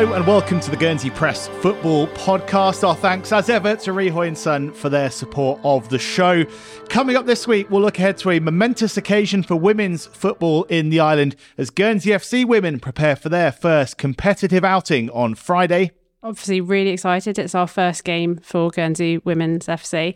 Hello and welcome to the Guernsey Press Football Podcast. Our thanks, as ever, to Rihoy and Son for their support of the show. Coming up this week, we'll look ahead to a momentous occasion for women's football in the island as Guernsey FC women prepare for their first competitive outing on Friday. Obviously, really excited. It's our first game for Guernsey Women's FC,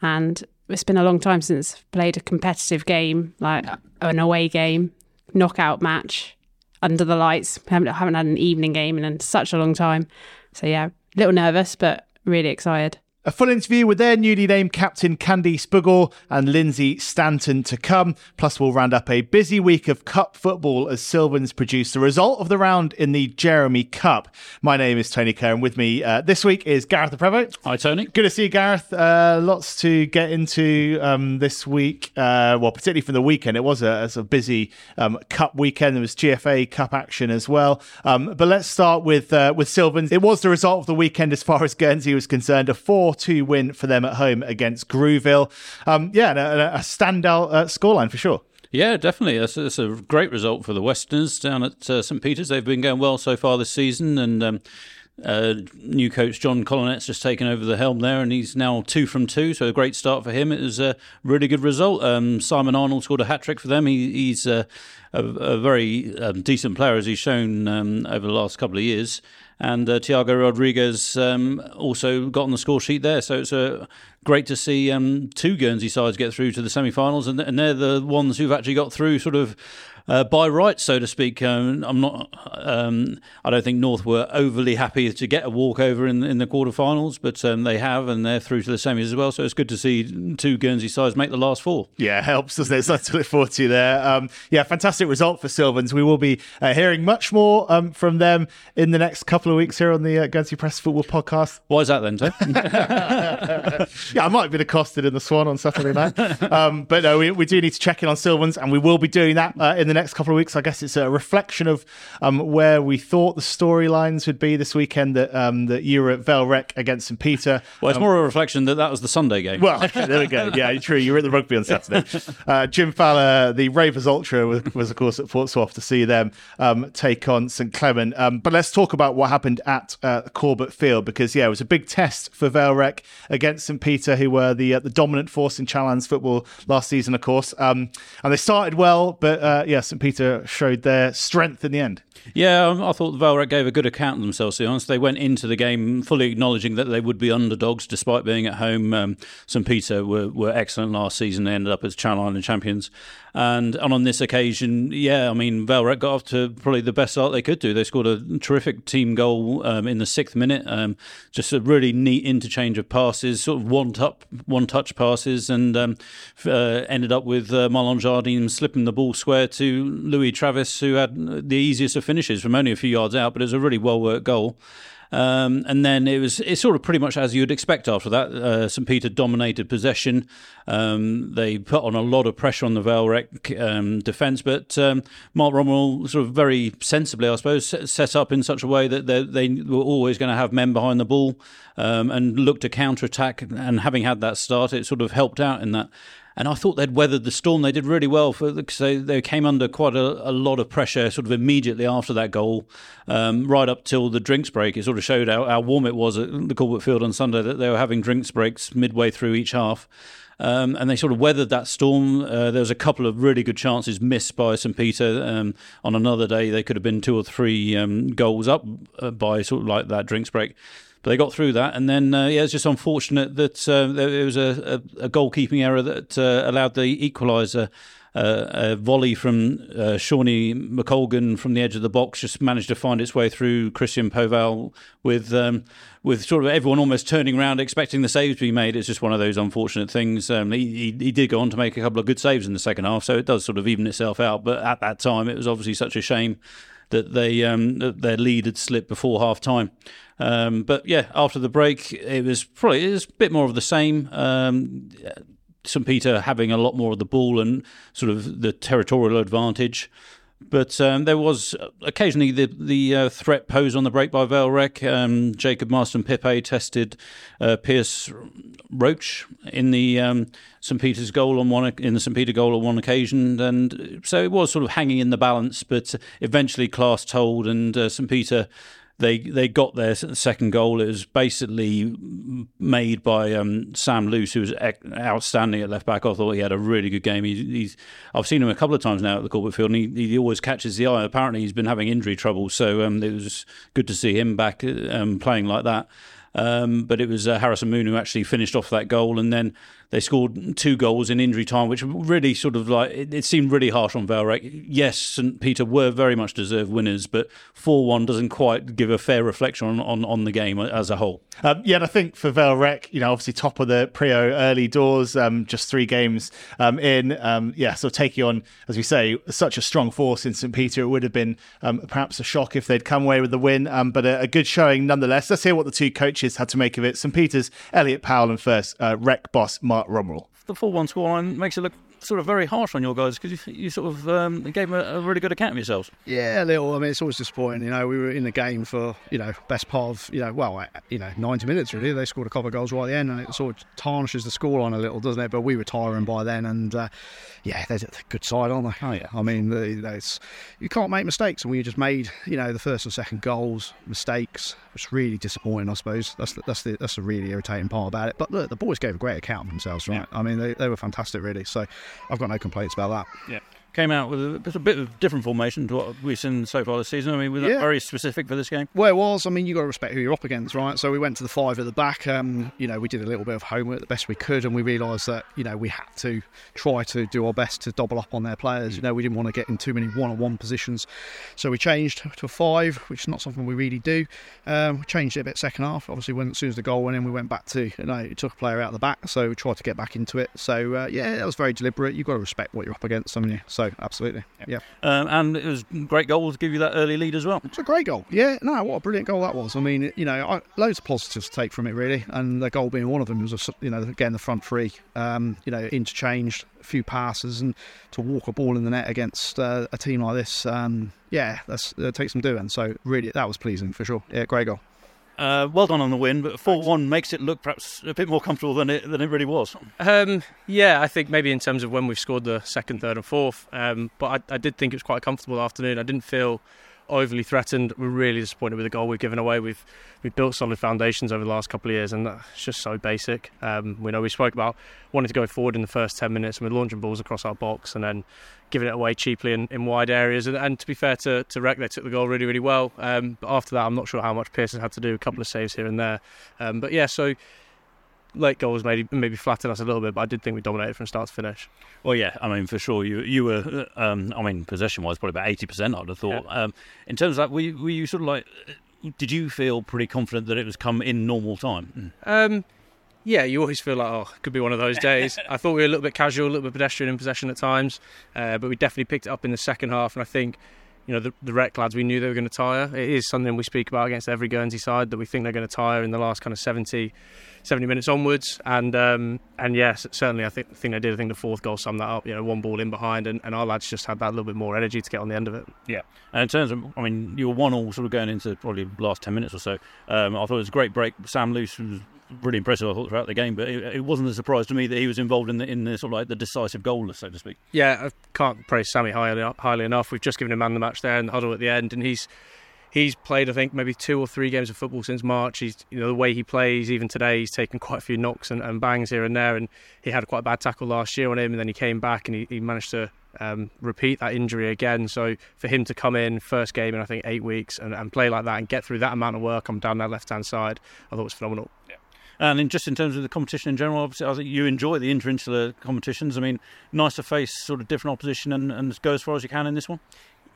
and it's been a long time since played a competitive game, like an away game, knockout match under the lights. Haven't, haven't had an evening game in such a long time. So yeah, a little nervous, but really excited. A full interview with their newly named captain Candy Bougourd and Lynsey Stanton to come. Plus, we'll round up a busy week of cup football as Sylvans produce the result of the round in the Jeremie Cup. My name is Tony Curr, and with me uh, this week is Gareth Le Prevost. Hi, Tony. Good to see you, Gareth. Uh, lots to get into um, this week. Uh, well, particularly from the weekend, it was a, a busy um, cup weekend. There was GFA Cup action as well. Um, but let's start with uh, with Sylvans. It was the result of the weekend as far as Guernsey was concerned. A four 2 win for them at home against Grouville. Um, yeah, a, a standout uh, scoreline for sure. Yeah, definitely. It's, a great result for the Westerners down at uh, St Peter's. They've been going well so far this season, and um, uh, new coach John Collenette's just taken over the helm there, and he's now two from two. So a great start for him. It was a really good result. Um, Simon Arnold scored a hat trick for them. He, he's uh, a, a, very um, decent player, as he's shown um, over the last couple of years and uh, Tiago Rodriguez um, also got on the score sheet there. So it's uh, great to see um, two Guernsey sides get through to the semi-finals, and, and they're the ones who've actually got through sort of uh, by right, so to speak. Um, I'm not. Um, I don't think North were overly happy to get a walkover in in the quarterfinals, but um, they have, and they're through to the semis as well. So it's good to see two Guernsey sides make the last four. Yeah, helps, doesn't it? Something to look forward to there. Um, yeah, fantastic result for Sylvans. We will be uh, hearing much more um, from them in the next couple of weeks here on the uh, Guernsey Press Football Podcast. Why is that then, yeah, I might have been accosted in the Swan on Saturday night, um, but no, we, we do need to check in on Sylvans, and we will be doing that uh, in the next couple of weeks. I guess it's a reflection of um, where we thought the storylines would be this weekend. That um, that you were at Vale Rec against St Peter. Well, it's um, more a reflection that that was the Sunday game. Well, okay, there we go. Yeah, true. You were at the rugby on Saturday. Uh, Jim Fowler, the Ravers Ultra, was, was of course at Port Soif to see them um, take on St Clement. Um, but let's talk about what happened at uh, Corbett Field because yeah, it was a big test for Vale Rec against St Peter, who were the uh, the dominant force in Challenge football last season, of course. Um, and they started well, but uh, yeah, St Peter showed their strength in the end. Yeah, um, I thought Vale Rec gave a good account of themselves, to be honest. They went into the game fully acknowledging that they would be underdogs despite being at home. Um, St. Peter were, were excellent last season. They ended up as Channel Island champions. And, and on this occasion, yeah, I mean, Vale got off to probably the best start they could do. They scored a terrific team goal um, in the sixth minute. Um, just a really neat interchange of passes, sort of one touch, one touch passes, and um, uh, ended up with uh, Marlon Jardim slipping the ball square to Louis Travis, who had the easiest of finishes from only a few yards out, but it was a really well worked goal. Um, and then it was it's sort of pretty much as you'd expect after that. Uh, St Peter dominated possession. Um, they put on a lot of pressure on the Vale um, defence, but um, Mark Rommel sort of very sensibly, I suppose, set up in such a way that they were always going to have men behind the ball um, and look to counter attack. And having had that start, it sort of helped out in that and I thought they'd weathered the storm. They did really well for because they, they came under quite a, a, lot of pressure sort of immediately after that goal, um, right up till the drinks break. It sort of showed how, how warm it was at the Corbett Field on Sunday that they were having drinks breaks midway through each half. Um, and they sort of weathered that storm. Uh, there was a couple of really good chances missed by St Peter. Um, on another day, they could have been two or three um, goals up uh, by sort of like that drinks break. But they got through that, and then uh, yeah, it's just unfortunate that uh, there was a, a, a goalkeeping error that uh, allowed the equaliser. Uh, a volley from uh, Shawnee McColgan from the edge of the box just managed to find its way through Christian Poval with um, with sort of everyone almost turning around expecting the saves to be made. It's just one of those unfortunate things. Um, he, he, he did go on to make a couple of good saves in the second half, so it does sort of even itself out. But at that time, it was obviously such a shame that they um, that their lead had slipped before half time. Um, but yeah, after the break, it was probably it was a bit more of the same. Um, St. Peter having a lot more of the ball and sort of the territorial advantage. But um, there was occasionally the the uh, threat posed on the break by Vale Rec. Um, Jacob Marston Pipe tested uh, Pierce Roach in the um, St Peter's goal on one in the St Peter goal on one occasion, and so it was sort of hanging in the balance. But eventually, class told, and uh, St Peter they they got their second goal. It was basically made by um, Sam Luce, who was outstanding at left back. I thought he had a really good game. He, he's I've seen him a couple of times now at the Corbett Field, and he, he always catches the eye. Apparently, he's been having injury trouble, so um, it was good to see him back um, playing like that. Um, but it was uh, Harrison Moon who actually finished off that goal, and then they scored two goals in injury time, which really sort of like it, it seemed really harsh on Valrec. Yes, St Peter were very much deserved winners, but four one doesn't quite give a fair reflection on, on, on the game as a whole. Um, yeah, and I think for Valrec, you know, obviously top of the Priaulx early doors, um, just three games um, in. Um, yeah, so taking on, as we say, such a strong force in St Peter, it would have been um, perhaps a shock if they'd come away with the win, but a, a, good showing nonetheless. Let's hear what the two coaches had to make of it. St Peter's Elliot Powell and first uh, Rec boss Mark Rumrell. The 4 1 scoreline makes it look sort of very harsh on your guys because you, you, sort of um, gave them a, a, really good account of yourselves. Yeah, a little. I mean, it's always disappointing. You know, we were in the game for you know best part of you know well you know 90 minutes really. They scored a couple of goals right at the end, and it sort of tarnishes the scoreline a little, doesn't it? But we were tiring by then, and uh, yeah, they're a good side, aren't they? Oh yeah. I mean, you can't make mistakes, and we just made you know the first and second goals mistakes. It's really disappointing, I suppose. That's the, that's the that's the really irritating part about it. But look, the boys gave a great account of themselves, right? Yeah. I mean, they, they were fantastic, really. So I've got no complaints about that. Yeah came out with a, a, bit of different formation to what we've seen so far this season. I mean, was yeah. very specific for this game? Well, it was. I mean, you got to respect who you're up against, right? So we went to the five at the back. Um, you know, we did a little bit of homework the best we could, and we realised that you know we had to try to do our best to double up on their players. You know, we didn't want to get in too many one-on-one positions, so we changed to a five, which is not something we really do. Um, we changed it a bit second half. Obviously, when as soon as the goal went in, we went back to you know took a player out of the back, so we tried to get back into it. So uh, yeah, that was very deliberate. You've got to respect what you're up against, haven't you? So absolutely. Yeah. Yeah. Um, and it was great goal to give you that early lead as well. It's a great goal. Yeah, no, what a brilliant goal that was. I mean, you know, I, loads of positives to take from it, really. And the goal being one of them was, a, you know, again, the front three, um, you know, interchanged, a few passes, and to walk a ball in the net against uh, a team like this, um, yeah, that's, that takes some doing. So, really, that was pleasing for sure. Yeah, great goal. Uh, well done on the win, but 4 1 makes it look perhaps a bit more comfortable than it, than it really was. Um, yeah, I think maybe in terms of when we've scored the second, third, and fourth. Um, but I, I, did think it was quite a comfortable afternoon. I didn't feel overly threatened. We're really disappointed with the goal we've given away. We've we've built solid foundations over the last couple of years, and it's just so basic. Um, we know we spoke about wanting to go forward in the first ten minutes, and we're launching balls across our box, and then giving it away cheaply in, in wide areas. And, and, to be fair to, to Rec, they took the goal really, really well. Um, but after that, I'm not sure how much Pearson had to do. A couple of saves here and there. Um, but yeah, so late goals maybe maybe us a little bit, but I did think we dominated from start to finish. Well, yeah, I mean for sure you you were, um, I mean possession wise probably about eighty percent. I'd have thought. Yeah. Um, in terms of that, were you, were you sort of like, did you feel pretty confident that it was come in normal time? Um, yeah, you always feel like, oh, it could be one of those days. I thought we were a little bit casual, a little bit pedestrian in possession at times, uh, but we definitely picked it up in the second half. And I think you know, the, the rec lads, we knew they were going to tire. It is something we speak about against every Guernsey side that we think they're going to tire in the last kind of 70, 70 minutes onwards. And um, and yes, certainly I think, think they did. I think the fourth goal summed that up. You know, one ball in behind, and, and our lads just had that little bit more energy to get on the end of it. Yeah. And in terms of, I mean, you were one all sort of going into probably the last 10 minutes or so. Um, I thought it was a great break. Sam Luce was really impressive, I thought, throughout the game. But it, it, wasn't a surprise to me that he was involved in the, in the sort of like the decisive goal, so to speak. Yeah, I can't praise Sammy highly, highly enough. We've just given him man the match there in the huddle at the end, and he's he's played I think maybe two or three games of football since March. He's you know the way he plays even today he's taken quite a few knocks and, and bangs here and there and he had quite a bad tackle last year on him and then he came back and he, he managed to um, repeat that injury again. So for him to come in first game in I think eight weeks and, and play like that and get through that amount of work on down that left hand side, I thought it was phenomenal. Yeah. And in, just in terms of the competition in general, obviously, I think you enjoy the interinsular competitions. I mean, nice to face sort of different opposition and, and go as far as you can in this one.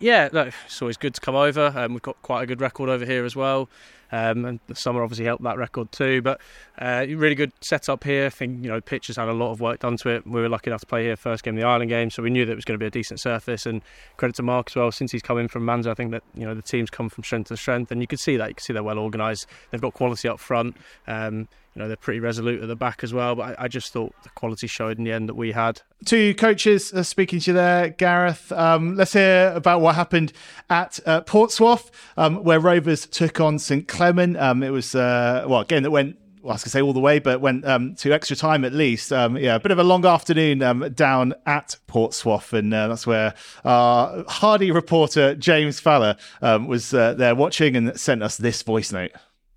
Yeah, look, it's always good to come over. Um, we've got quite a good record over here as well. Um, and the summer obviously helped that record too. But uh, really good setup here. I think you know pitch has had a lot of work done to it. We were lucky enough to play here first game of the Island game, so we knew that it was going to be a decent surface. And credit to Mark as well. Since he's come in from Manza, I think that you know the team's come from strength to strength, and you can see that. You can see they're well organised. They've got quality up front. Um, you know they're pretty resolute at the back as well. But I, I, just thought the quality showed in the end that we had. Two coaches uh, speaking to you there, Gareth. Um, let's hear about what happened at uh, Port Soif, um, where Rovers took on St Clement. Um, it was uh, well a game that went well, I was going to say all the way, but went um, to extra time at least. Um, yeah, a bit of a long afternoon um, down at Port Soif, and uh, that's where our hardy reporter James Falla um, was uh, there watching and sent us this voice note.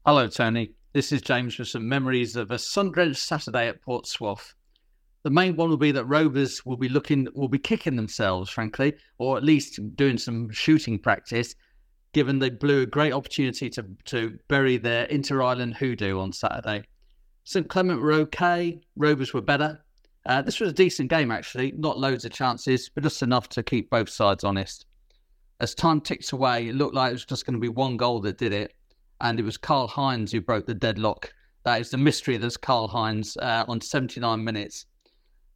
Hello, Tony. This is James with some memories of a sun-drenched Saturday at Port Portsmouth. The main one will be that Rovers will be looking, will be kicking themselves, frankly, or at least doing some shooting practice given they blew a great opportunity to, to bury their inter island hoodoo on Saturday. St Clement were okay, Rovers were better. Uh, this was a decent game, actually, not loads of chances, but just enough to keep both sides honest. As time ticks away, it looked like it was just going to be one goal that did it, and it was Carl Heinz who broke the deadlock. That is the mystery that's Carl Heinz uh, on 79 minutes.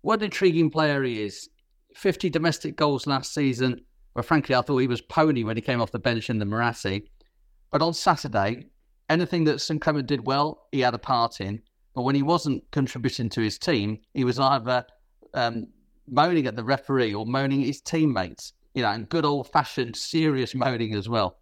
What an intriguing player he is. 50 domestic goals last season, but frankly, I thought he was pony when he came off the bench in the Muratti. But on Saturday, anything that St Clement did well, he had a part in. But when he wasn't contributing to his team, he was either um, moaning at the referee or moaning at his teammates. You know, and good old fashioned serious moaning as well.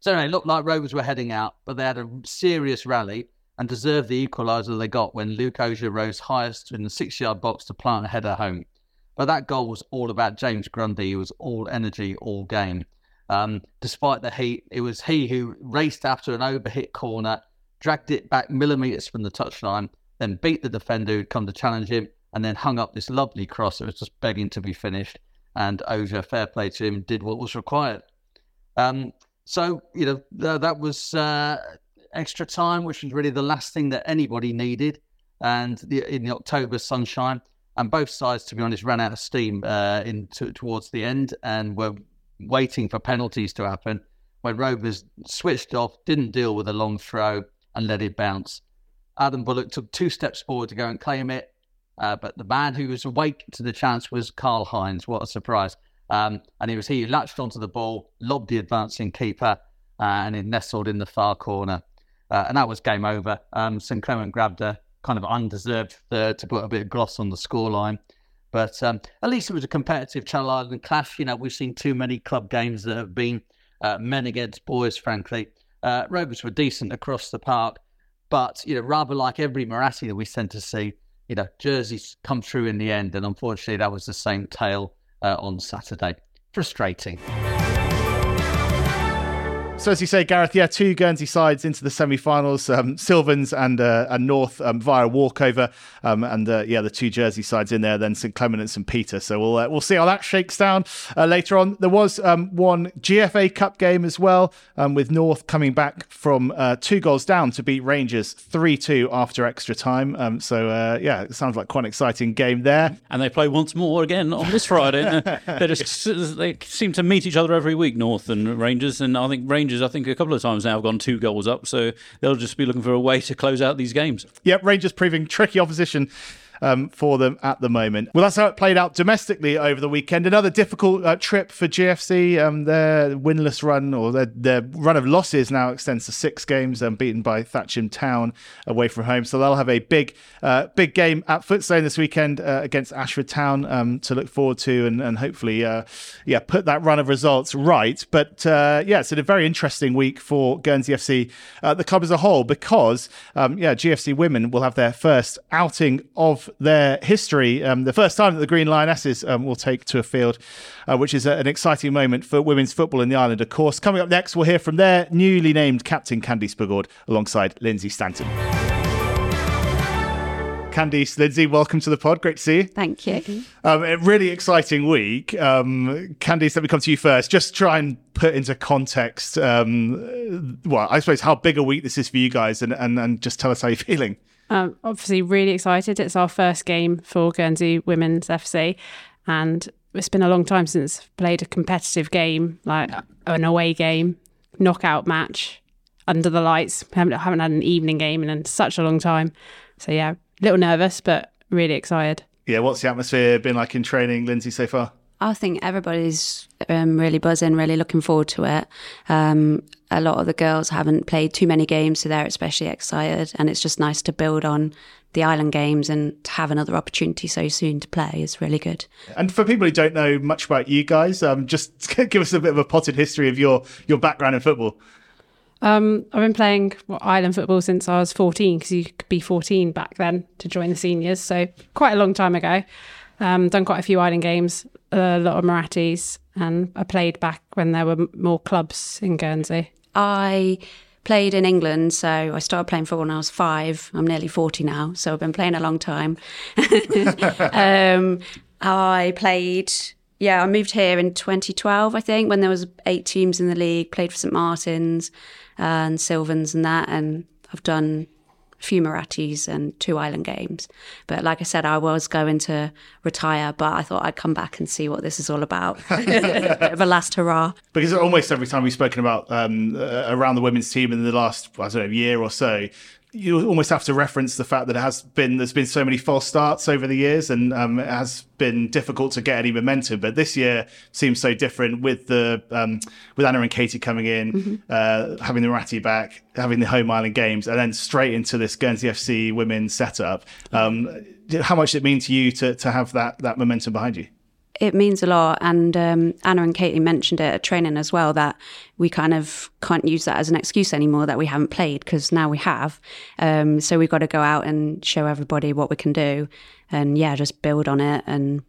So anyway, it looked like Rovers were heading out, but they had a serious rally and deserved the equaliser they got when Luke Ogier rose highest in the six yard box to plant a header home. But that goal was all about James Grundy. He was all energy, all game. Um, despite the heat, it was he who raced after an overhit corner, dragged it back millimetres from the touchline, then beat the defender who'd come to challenge him, and then hung up this lovely cross that was just begging to be finished. And Ogier, fair play to him, did what was required. Um, so, you know, th- that was uh, extra time, which was really the last thing that anybody needed. And the, in the October sunshine, and both sides, to be honest, ran out of steam uh, in t- towards the end and were waiting for penalties to happen. When Rovers switched off, didn't deal with a long throw, and let it bounce. Adam Bullock took two steps forward to go and claim it, uh, but the man who was awake to the chance was Carl Heinz. What a surprise! Um, and it was he who latched onto the ball, lobbed the advancing keeper, uh, and it nestled in the far corner. Uh, and that was game over. Um, St Clement grabbed a kind of undeserved third to put a bit of gloss on the scoreline. But um, at least it was a competitive Channel Island clash. You know, we've seen too many club games that have been uh, men against boys, frankly. Uh, Rovers were decent across the park, but, you know, rather like every Muratti that we sent to see, you know, jerseys come through in the end. And unfortunately, that was the same tale uh, on Saturday. Frustrating. So as you say, Gareth, yeah, two Guernsey sides into the semi-finals, um, Sylvans and uh, and North um, via walkover, um, and uh, yeah, the two Jersey sides in there, then St Clement and St Peter. So we'll uh, we'll see how that shakes down uh, later on. There was um, one GFA Cup game as well, um, with North coming back from uh, two goals down to beat Rangers three two after extra time. Um, so uh, yeah, it sounds like quite an exciting game there. And they play once more again on this Friday. they just they seem to meet each other every week, North and Rangers, and I think Rangers Rangers, I think, a couple of times now have gone two goals up, so they'll just be looking for a way to close out these games. Yep, Rangers proving tricky opposition um, for them at the moment. Well, that's how it played out domestically over the weekend. Another difficult uh, trip for GFC. Um, their winless run or their, their run of losses now extends to six games, um, beaten by Thatcham Town away from home. So they'll have a big, uh, big game at Footes Lane this weekend uh, against Ashford Town um, to look forward to, and, and hopefully, uh, yeah, put that run of results right. But uh, yeah, it's a very interesting week for Guernsey FC, uh, the club as a whole, because um, yeah, GFC women will have their first outing of their history. Um, the first time that the Green Lionesses um, will take to a field, uh, which is a, an exciting moment for women's football in the island, of course. Coming up next, we'll hear from their newly named captain, Candice Bougourd, alongside Lynsey Stanton. Candice, Lynsey, welcome to the pod. Great to see you. Thank you. Um, a really exciting week. Um, Candice, let me come to you first. Just try and put into context, um, well, I suppose how big a week this is for you guys, and, and, and just tell us how you're feeling. Um, obviously, really excited. It's our first game for Guernsey Women's FC, and it's been a long time since I've played a competitive game, like an away game, knockout match under the lights. haven't, haven't had an evening game in such a long time. So, yeah, a little nervous, but really excited. Yeah, what's the atmosphere been like in training, Lynsey, so far? I think everybody's um, really buzzing, really looking forward to it. Um, a lot of the girls haven't played too many games, so they're especially excited. And it's just nice to build on the island games and to have another opportunity so soon to play is really good. And for people who don't know much about you guys, um, just give us a bit of a potted history of your your background in football. Um, I've been playing well, island football since I was 14 because you could be 14 back then to join the seniors. So quite a long time ago. Um, done quite a few island games, a lot of Murattis, and I played back when there were more clubs in Guernsey. I played in England, so I started playing football when I was five. I'm nearly 40 now, so I've been playing a long time. um, I played, yeah, I moved here in 2012, I think, when there was eight teams in the league. Played for St Martins and Sylvans and that, and I've done few Murattis and two island games. But like I said, I was going to retire, but I thought I'd come back and see what this is all about. Bit of a last hurrah. Because almost every time we've spoken about um, uh, around the women's team in the last, I don't know, year or so, you almost have to reference the fact that it has been there's been so many false starts over the years and um, it has been difficult to get any momentum. But this year seems so different with the um, with Anna and Katie coming in mm-hmm. uh, having the Ratty back having the home island games and then straight into this Guernsey FC women's setup. Um, how much did it mean to you to, to have that that momentum behind you it means a lot. And um, Anna and Katie mentioned it at training as well that we kind of can't use that as an excuse anymore that we haven't played because now we have. Um, so we've got to go out and show everybody what we can do, and yeah, just build on it. And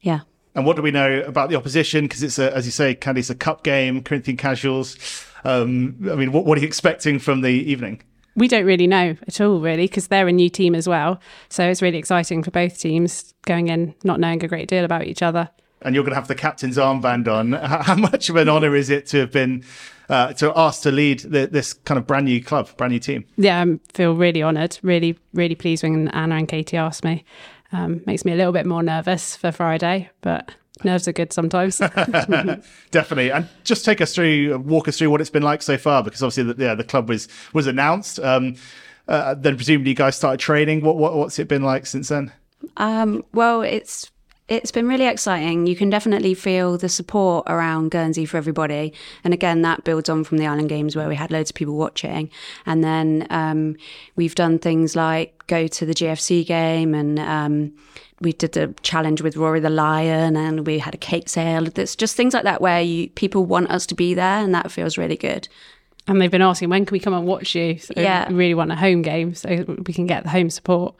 yeah. And what do we know about the opposition? Because it's a, as you say, Candy, it's a cup game, Corinthian casuals. Um, I mean, what, what are you expecting from the evening? We don't really know at all, really, because they're a new team as well. So it's really exciting for both teams going in not knowing a great deal about each other. And you're going to have the captain's armband on. How much of an honour is it to have been uh, to asked to lead the, this kind of brand new club, brand new team? Yeah, I feel really honoured, really, really pleased when Anna and Katie asked me. Um, makes me a little bit more nervous for Friday, but nerves are good sometimes. Definitely, and just take us through, walk us through what it's been like so far, because obviously, the, yeah, the club was was announced. Um, uh, then presumably, you guys started training. What, what what's it been like since then? Um, well, it's it's been really exciting. You can definitely feel the support around Guernsey for everybody. And again, that builds on from the Island Games where we had loads of people watching. And then um, we've done things like go to the GFC game and um, we did a challenge with Rory the Lion and we had a cake sale. It's just things like that where you, people want us to be there and that feels really good. And they've been asking, when can we come and watch you? So yeah. we really want a home game so we can get the home support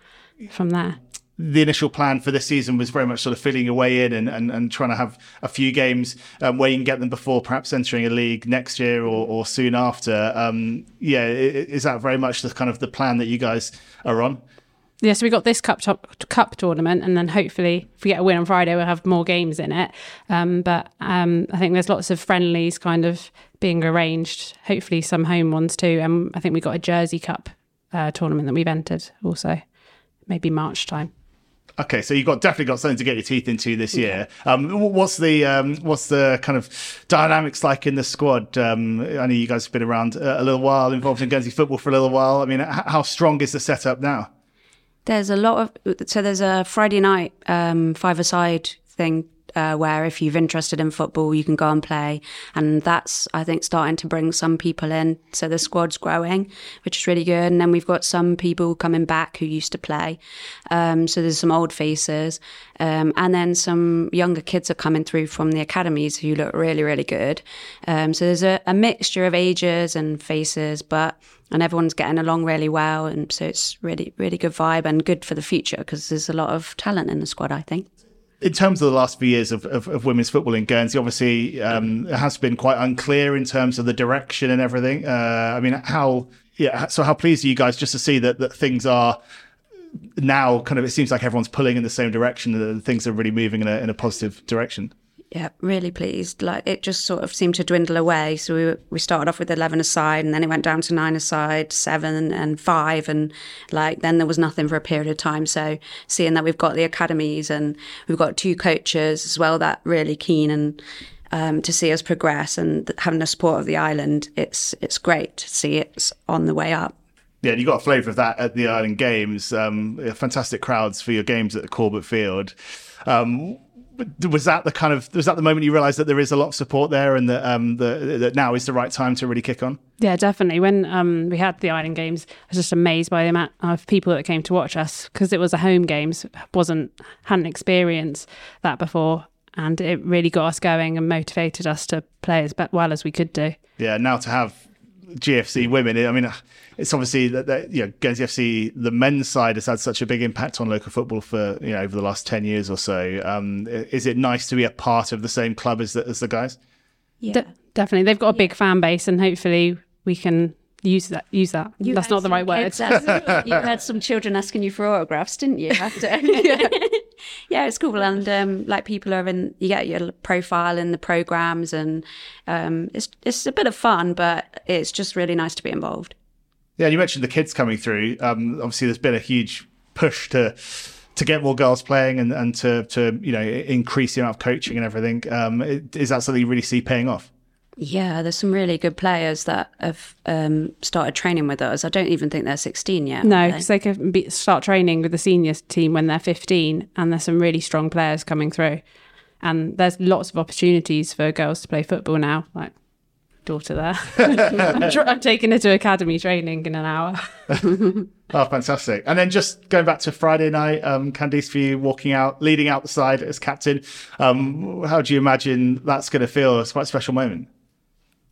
from there the initial plan for this season was very much sort of filling your way in and, and, and trying to have a few games um, where you can get them before perhaps entering a league next year or, or soon after. Um, yeah, is that very much the kind of the plan that you guys are on? Yeah, so we got this cup top, cup tournament, and then hopefully, if we get a win on Friday, we'll have more games in it. Um, but um, I think there's lots of friendlies kind of being arranged. Hopefully, some home ones too. And I think we got a Jersey Cup uh, tournament that we've entered also, maybe March time. Okay, so you've got definitely got something to get your teeth into this year. Um, what's the um, what's the kind of dynamics like in the squad? Um, I know you guys have been around a little while, involved in Guernsey football for a little while. I mean, how strong is the setup now? There's a lot of so there's a Friday night um, five-a-side thing uh, where if you're interested in football, you can go and play. And that's, I think, starting to bring some people in. So the squad's growing, which is really good. And then we've got some people coming back who used to play. Um, so there's some old faces. Um, and then some younger kids are coming through from the academies who look really, really good. Um, so there's a, a mixture of ages and faces, but and everyone's getting along really well and so it's really really good vibe and good for the future because there's a lot of talent in the squad i think in terms of the last few years of, of, of women's football in Guernsey, obviously um, it has been quite unclear in terms of the direction and everything. Uh, I mean, how yeah, so how pleased are you guys just to see that that things are now kind of it seems like everyone's pulling in the same direction and things are really moving in a in a positive direction yeah, really pleased. Like it just sort of seemed to dwindle away. So we we started off with eleven aside, and then it went down to nine aside, seven and five, and like then there was nothing for a period of time. So seeing that we've got the academies and we've got two coaches as well, that really keen and. Um, to see us progress and having the support of the island, it's it's great to see it's on the way up. Yeah, you got a flavour of that at the Island Games. Um, fantastic crowds for your games at the Corbett Field. Um, was that the kind of was that the moment you realized that there is a lot of support there and that um the, that now is the right time to really kick on? Yeah definitely. When um we had the island games i was just amazed by the amount of people that came to watch us because it was a home games. Wasn't hadn't experienced that before and it really got us going and motivated us to play as well as we could do. Yeah now to have GFC women. I mean, it's obviously that, that you know Guernsey FC, the men's side has had such a big impact on local football for you know over the last ten years or so. Um, is it nice to be a part of the same club as the, as the guys? Yeah, De- definitely. They've got a big fan base, and hopefully we can use that. Use that. You That's not the right word. you had some children asking you for autographs, didn't you? After, yeah. yeah, it's cool, and um, like people are in. You get your profile in the programs, and um, it's it's a bit of fun, but it's just really nice to be involved. Yeah, you mentioned the kids coming through. Um, obviously, there's been a huge push to to get more girls playing and, and to to you know increase the amount of coaching and everything. Um, is that something you really see paying off? Yeah, there's some really good players that have um, started training with us. I don't even think they're 16 yet. No, because they? they can be, start training with the senior team when they're 15, and there's some really strong players coming through. And there's lots of opportunities for girls to play football now. Like daughter there. I'm, tr- I'm, taking her to academy training in an hour. oh, fantastic. And then just going back to Friday night, um, Candice, for you walking out, leading out the side as captain, um, how do you imagine that's going to feel? It's quite a special moment.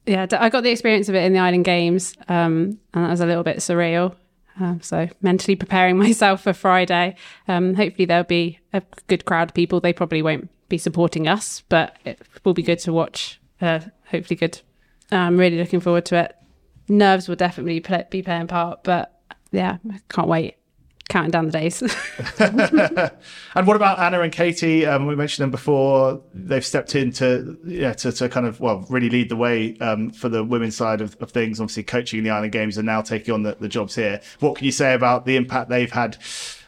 Yeah, I got the experience of it in the Island Games, um, and that was a little bit surreal. Uh, so mentally preparing myself for Friday. Um, hopefully there'll be a good crowd of people. They probably won't be supporting us, but it will be good to watch. Uh, hopefully good I'm really looking forward to it. Nerves will definitely play, be playing part, but yeah, I can't wait. Counting down the days. and what about Anna and Katie? Um, we mentioned them before. They've stepped in to, yeah, to, to kind of, well, really lead the way um, for the women's side of, of, things, obviously coaching the Island Games and now taking on the, the jobs here. What can you say about the impact they've had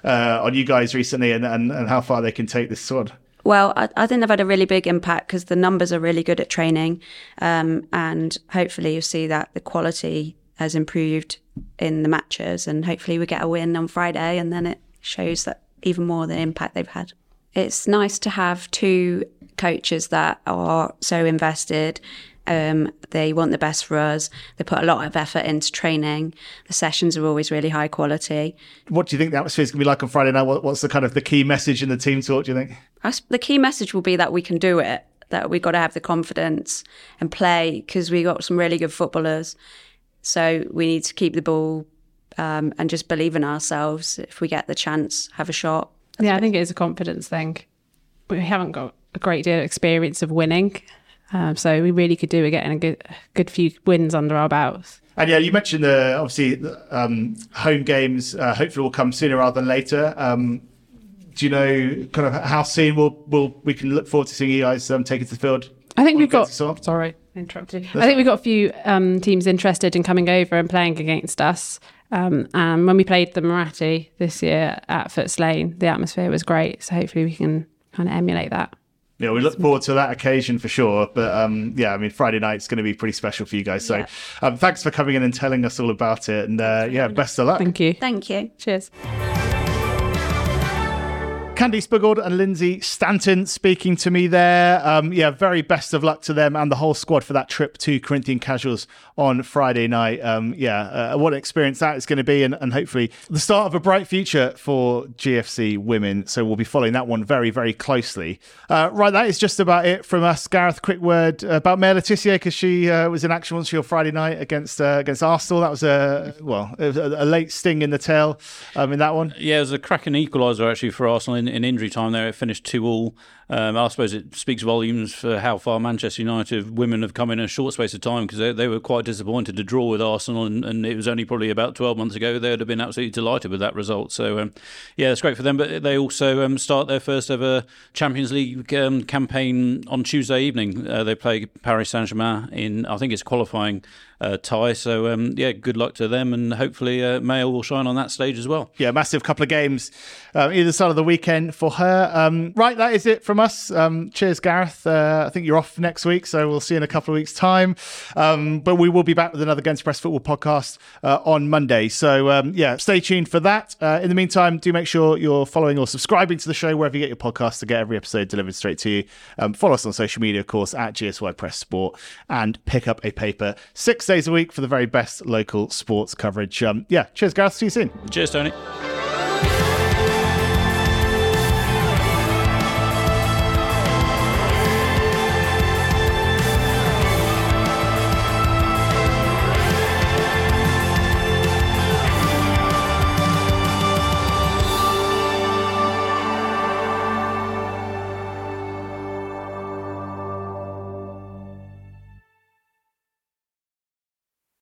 uh, on you guys recently and, and, and how far they can take this squad? Well, I, I, think they've had a really big impact because the numbers are really good at training, um, and hopefully you'll see that the quality has improved in the matches, and hopefully we get a win on Friday, and then it shows that even more the impact they've had. It's nice to have two coaches that are so invested um, they want the best for us. They put a lot of effort into training. The sessions are always really high quality. What do you think the atmosphere is going to be like on Friday night? what's the kind of the key message in the team talk? Do you think? the key message will be that we can do it. That we've got to have the confidence and play because we've got some really good footballers. So we need to keep the ball um, and just believe in ourselves. If we get the chance, have a shot. That's yeah, I think it is a confidence thing. We haven't got a great deal of experience of winning. Um, so we really could do with getting a good, good few wins under our belts. And yeah, you mentioned the obviously um, home games. Uh, hopefully, will come sooner rather than later. Um, do you know kind of how soon we'll, we'll we can look forward to seeing you guys um, take it to the field? I think we've got. Sorry, interrupted. I think we've got a few um, teams interested in coming over and playing against us. Um, and when we played the Muratti this year at Footes Lane, the atmosphere was great. So hopefully we can kind of emulate that yeah, we look forward to that occasion for sure. But um, yeah, I mean, Friday night's going to be pretty special for you guys. So yeah. um, thanks for coming in and telling us all about it. And uh, yeah, best of luck. Thank you. Thank you. Cheers. Candice Bougourd and Lynsey Stanton speaking to me there. Um, yeah, very best of luck to them and the whole squad for that trip to Corinthian Casuals on Friday night. Um, yeah, uh, what an experience that is going to be, and, and, hopefully the start of a bright future for GFC women. So we'll be following that one very, very closely. Uh, right, that is just about it from us. Gareth, quick word about Maya Le Tissier because she uh, was in action once on Friday night against uh, against Arsenal. That was a well, was a, a, late sting in the tail um, in that one. Yeah, it was a cracking equaliser actually for Arsenal in, in injury time. There, it finished two all. Um, I suppose it speaks volumes for how far Manchester United women have come in a short space of time because they, they, were quite disappointed to draw with Arsenal, and, and, it was only probably about 12 months ago they would have been absolutely delighted with that result. So, um, yeah, it's great for them. But they also um, start their first ever Champions League um, campaign on Tuesday evening. Uh, they play Paris Saint Germain in, I think it's qualifying uh, tie. So um, yeah, good luck to them, and hopefully uh, Mayo will shine on that stage as well. Yeah, massive couple of games uh, either side of the weekend for her. Um, right, that is it from us. Um, cheers, Gareth. Uh, I think you're off next week, so we'll see you in a couple of weeks' time. Um, but we will be back with another Guernsey Press Football podcast uh, on Monday. So um, yeah, stay tuned for that. Uh, in the meantime, do make sure you're following or subscribing to the show wherever you get your podcast to get every episode delivered straight to you. Um, follow us on social media, of course, at GSY Press Sport, and pick up a paper six days a week for the very best local sports coverage. Um, yeah, cheers, Gareth. See you soon. Cheers, Tony.